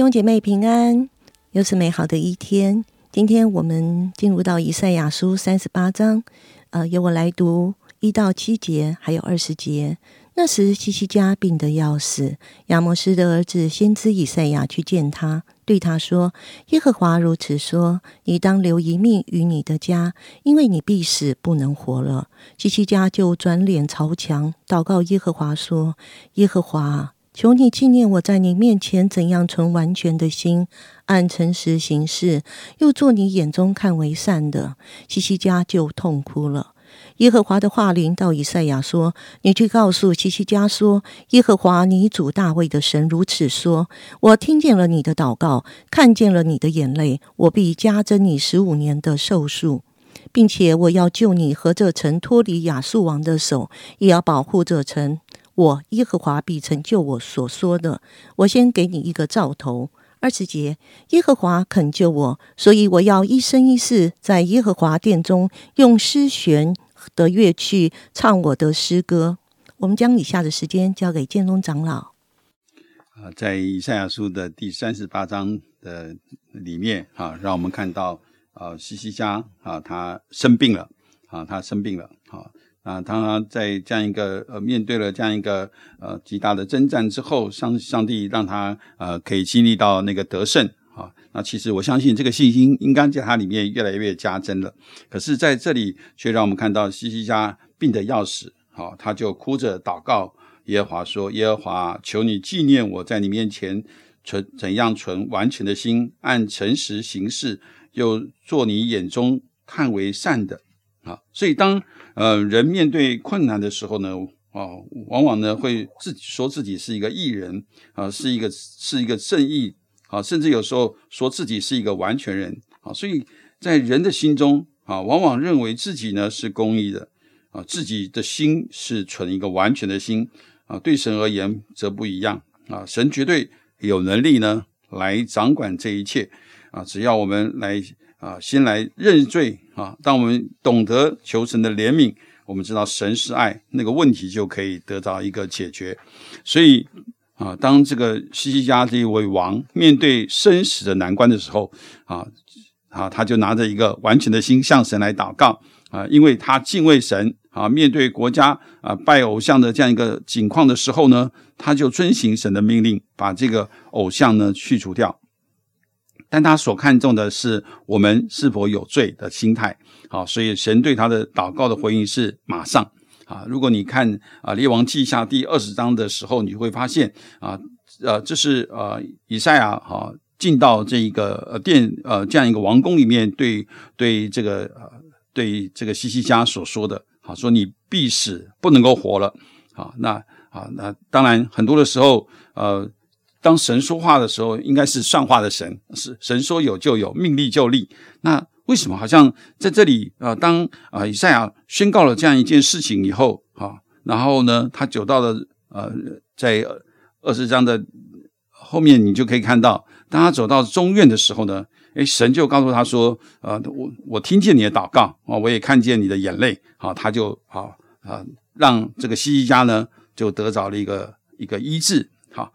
兄姐妹平安，又是美好的一天。今天我们进入到以赛亚书三十八章，呃，由我来读一到七节，还有二十节。那时，西西家病得要死，亚摩斯的儿子先知以赛亚去见他，对他说：“耶和华如此说：你当留一命于你的家，因为你必死，不能活了。”西西家就转脸朝墙，祷告耶和华说：“耶和华，求你纪念我在你面前怎样存完全的心，按诚实行事，又做你眼中看为善的。”西西家就痛哭了。耶和华的话临到以赛亚说：“你去告诉西西家说，耶和华你主大卫的神如此说：我听见了你的祷告，看见了你的眼泪，我必加增你十五年的寿数，并且我要救你和这城脱离亚述王的手，也要保护这城。我耶和华必成就我所说的。我先给你一个兆头。二十节，耶和华肯救我，所以我要一生一世在耶和华殿中用诗弦。”的乐器唱我的诗歌。我们将以下的时间交给建中长老。啊，在以赛亚书的第三十八章的里面，哈，让我们看到啊，西西家啊，他生病了，啊，他生病了，啊，啊，他在这样一个呃，面对了这样一个呃极大的征战之后，上上帝让他呃可以经历到那个得胜啊。那其实我相信这个信心应该在他里面越来越加增了。可是在这里却让我们看到西西家病得要死，好，他就哭着祷告耶和华说：“耶和华，求你纪念我在你面前存怎样存完全的心，按诚实行事，又做你眼中看为善的。”啊，所以当呃人面对困难的时候呢，啊，往往呢会自己说自己是一个义人啊，是一个是一个正义。啊，甚至有时候说自己是一个完全人啊，所以在人的心中啊，往往认为自己呢是公义的啊，自己的心是存一个完全的心啊。对神而言则不一样啊，神绝对有能力呢来掌管这一切啊。只要我们来啊，先来认罪啊，当我们懂得求神的怜悯，我们知道神是爱，那个问题就可以得到一个解决。所以。啊，当这个西西家这一位王面对生死的难关的时候，啊啊，他就拿着一个完全的心向神来祷告啊，因为他敬畏神啊，面对国家啊拜偶像的这样一个境况的时候呢，他就遵行神的命令，把这个偶像呢去除掉。但他所看重的是我们是否有罪的心态，好，所以神对他的祷告的回应是马上。啊，如果你看啊《列王记下》第二十章的时候，你会发现啊，呃，这是呃以赛亚哈进到这一个呃殿呃这样一个王宫里面，对对这个呃对这个西西家所说的，好说你必死，不能够活了。好，那啊那当然很多的时候，呃，当神说话的时候，应该是算话的神，是神说有就有，命立就立。那为什么好像在这里啊？当啊以赛亚宣告了这样一件事情以后啊，然后呢，他走到了呃，在二十章的后面，你就可以看到，当他走到中院的时候呢，诶，神就告诉他说：“呃，我我听见你的祷告啊，我也看见你的眼泪啊。”他就啊啊，让这个西西家呢就得着了一个一个医治，好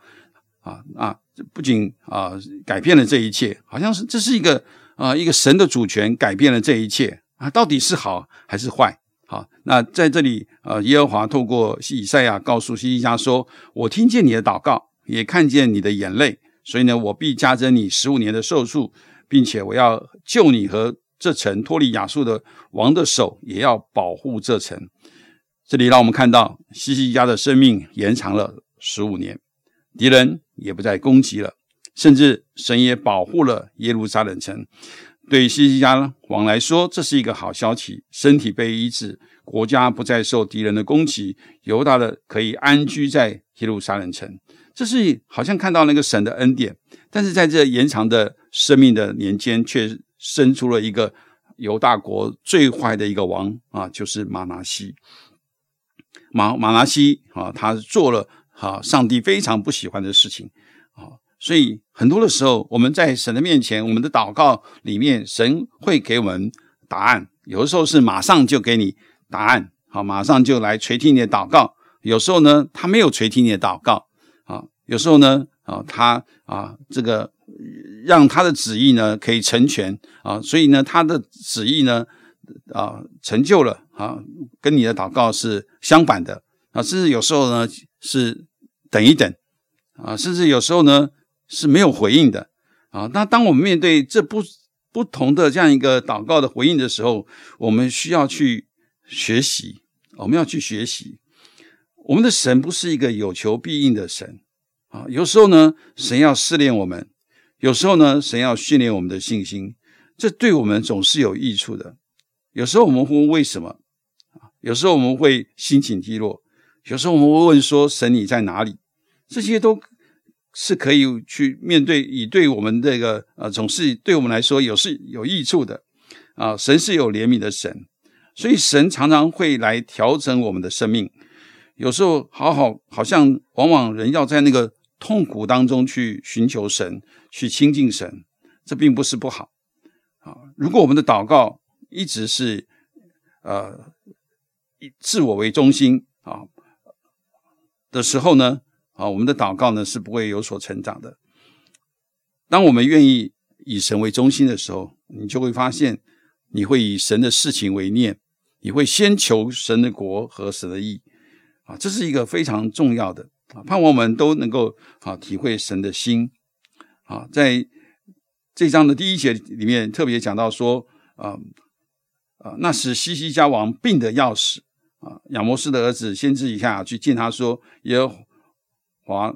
啊啊，不仅啊改变了这一切，好像是这是一个。啊，一个神的主权改变了这一切啊，到底是好还是坏？好，那在这里，呃，耶和华透过西以赛亚告诉西西家说：“我听见你的祷告，也看见你的眼泪，所以呢，我必加增你十五年的寿数，并且我要救你和这城脱离亚述的王的手，也要保护这城。”这里让我们看到西西家的生命延长了十五年，敌人也不再攻击了。甚至神也保护了耶路撒冷城。对西西家王来说，这是一个好消息，身体被医治，国家不再受敌人的攻击，犹大的可以安居在耶路撒冷城。这是好像看到那个神的恩典。但是在这延长的生命的年间，却生出了一个犹大国最坏的一个王啊，就是马拿西。马马拿西啊，他做了啊上帝非常不喜欢的事情。啊所以很多的时候，我们在神的面前，我们的祷告里面，神会给我们答案。有的时候是马上就给你答案，好，马上就来垂听你的祷告。有时候呢，他没有垂听你的祷告，啊，有时候呢，啊，他啊，这个让他的旨意呢可以成全啊，所以呢，他的旨意呢啊成就了啊，跟你的祷告是相反的啊，甚至有时候呢是等一等啊，甚至有时候呢是没有回应的啊。那当我们面对这不不同的这样一个祷告的回应的时候，我们需要去学习，我们要去学习，我们的神不是一个有求必应的神啊，有时候呢，神要试炼我们。有时候呢，神要训练我们的信心，这对我们总是有益处的。有时候我们会问为什么？有时候我们会心情低落，有时候我们会问说神你在哪里？这些都是可以去面对，以对我们这个呃，总是对我们来说有是有益处的啊。神是有怜悯的神，所以神常常会来调整我们的生命。有时候好好好像往往人要在那个。痛苦当中去寻求神，去亲近神，这并不是不好啊。如果我们的祷告一直是呃以自我为中心的时候呢，啊，我们的祷告呢是不会有所成长的。当我们愿意以神为中心的时候，你就会发现，你会以神的事情为念，你会先求神的国和神的义啊，这是一个非常重要的。啊，盼望我们都能够啊体会神的心啊，在这章的第一节里面特别讲到说啊啊，那是西西家王病的要死啊，亚摩斯的儿子先知以下去见他说，耶和华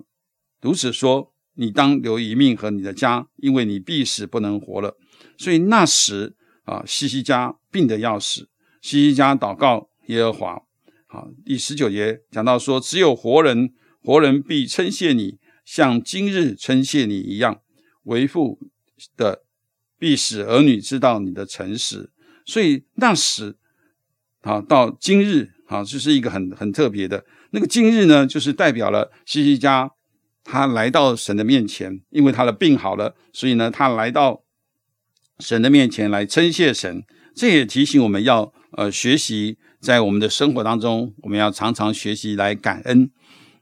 如此说，你当留一命和你的家，因为你必死不能活了。所以那时啊，西西家病的要死，西西家祷告耶和华。好，第十九节讲到说，只有活人。活人必称谢你，像今日称谢你一样。为父的必使儿女知道你的诚实。所以那时，啊，到今日，啊，这是一个很很特别的。那个今日呢，就是代表了西西家他来到神的面前，因为他的病好了，所以呢，他来到神的面前来称谢神。这也提醒我们要呃学习，在我们的生活当中，我们要常常学习来感恩。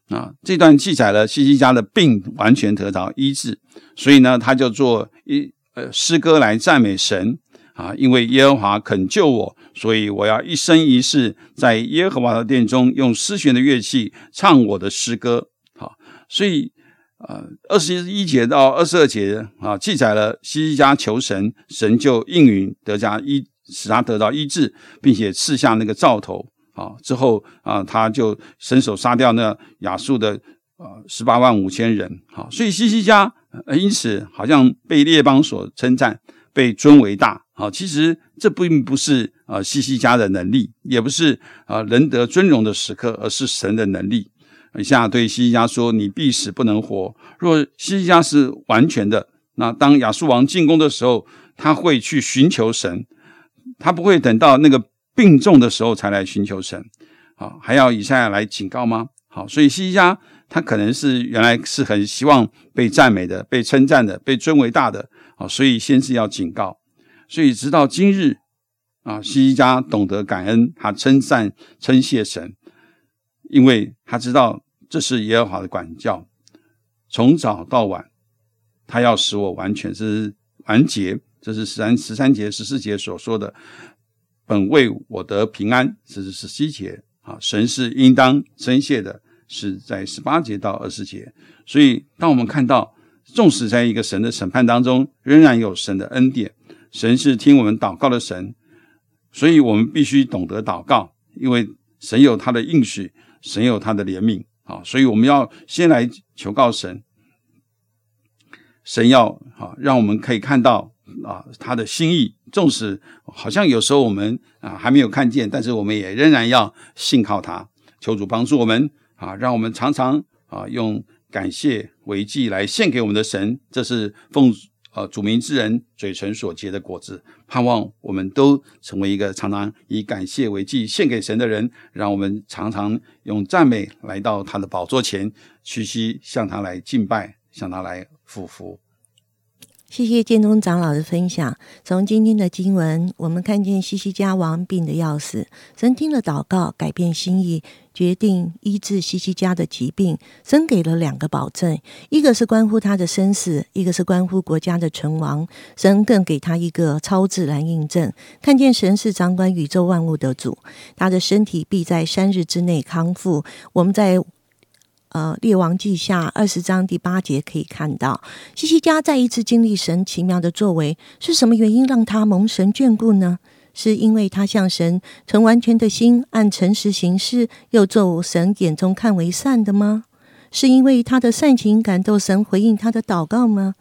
啊，这段记载了西西家的病完全得到医治，所以呢，他就做一呃诗歌来赞美神啊，因为耶和华肯救我，所以我要一生一世在耶和华的殿中用丝弦的乐器唱我的诗歌。好，所以呃二十一节到二十二节啊，记载了西西家求神，神就应允得加医，使他得到医治，并且赐下那个兆头。啊，之后啊，他就伸手杀掉那亚述的呃十八万五千人。好，所以西西家因此好像被列邦所称赞，被尊为大。好，其实这并不是啊西西家的能力，也不是啊人得尊荣的时刻，而是神的能力。以下对西西家说：“你必死不能活。”若西西家是完全的，那当亚述王进攻的时候，他会去寻求神，他不会等到那个。病重的时候才来寻求神，好，还要以赛亚来警告吗？好，所以西西家他可能是原来是很希望被赞美的、被称赞的、被尊为大的，好，所以先是要警告。所以直到今日啊，西西家懂得感恩，他称赞、称谢神，因为他知道这是耶和华的管教，从早到晚，他要使我完全是完结。这是十三十三节、十四节所说的。本为我得平安，这是十七节啊。神是应当称谢的，是在十八节到二十节。所以，当我们看到，纵使在一个神的审判当中，仍然有神的恩典，神是听我们祷告的神。所以我们必须懂得祷告，因为神有他的应许，神有他的怜悯啊。所以我们要先来求告神，神要啊，让我们可以看到。啊，他的心意，纵使好像有时候我们啊还没有看见，但是我们也仍然要信靠他，求主帮助我们啊，让我们常常啊用感谢为祭来献给我们的神，这是奉呃主名之人嘴唇所结的果子。盼望我们都成为一个常常以感谢为祭献给神的人，让我们常常用赞美来到他的宝座前，屈膝向他来敬拜，向他来俯伏。谢谢建中长老的分享。从今天的经文，我们看见西西家王病的要死，神听了祷告，改变心意，决定医治西西家的疾病。神给了两个保证，一个是关乎他的生死，一个是关乎国家的存亡。神更给他一个超自然印证，看见神是掌管宇宙万物的主，他的身体必在三日之内康复。我们在。呃，《列王记下》二十章第八节可以看到，西西家再一次经历神奇妙的作为，是什么原因让他蒙神眷顾呢？是因为他向神存完全的心，按诚实行事，又做神眼中看为善的吗？是因为他的善情感动神，回应他的祷告吗？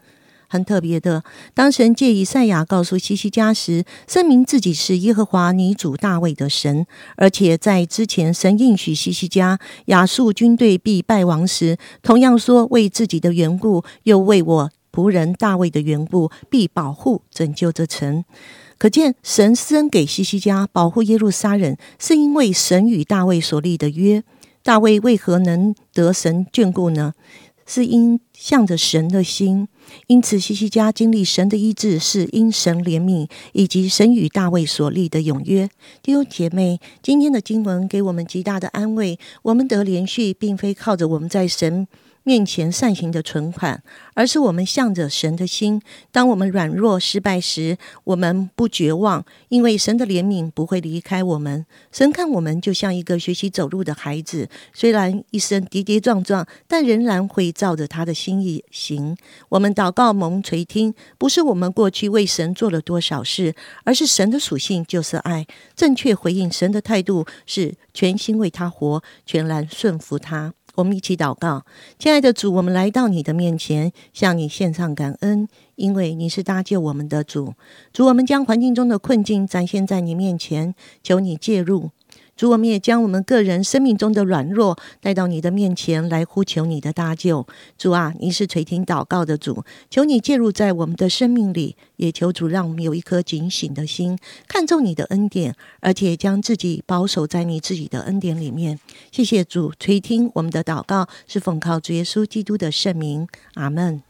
很特别的，当神借以赛亚告诉西西家时，声明自己是耶和华你主大卫的神，而且在之前神应许西西家亚述军队必败亡时，同样说为自己的缘故，又为我仆人大卫的缘故，必保护拯救这城。可见神施恩给西西家保护耶路撒冷，是因为神与大卫所立的约。大卫为何能得神眷顾呢？是因向着神的心，因此西西家经历神的医治，是因神怜悯以及神与大卫所立的永约。弟兄姐妹，今天的经文给我们极大的安慰。我们的连续，并非靠着我们在神。面前善行的存款，而是我们向着神的心。当我们软弱失败时，我们不绝望，因为神的怜悯不会离开我们。神看我们就像一个学习走路的孩子，虽然一生跌跌撞撞，但仍然会照着他的心意行。我们祷告蒙垂听，不是我们过去为神做了多少事，而是神的属性就是爱。正确回应神的态度是全心为他活，全然顺服他。我们一起祷告，亲爱的主，我们来到你的面前，向你献上感恩，因为你是搭救我们的主。主，我们将环境中的困境展现在你面前，求你介入。主，我们也将我们个人生命中的软弱带到你的面前来呼求你的搭救。主啊，你是垂听祷告的主，求你介入在我们的生命里，也求主让我们有一颗警醒的心，看重你的恩典，而且将自己保守在你自己的恩典里面。谢谢主垂听我们的祷告，是奉靠主耶稣基督的圣名，阿门。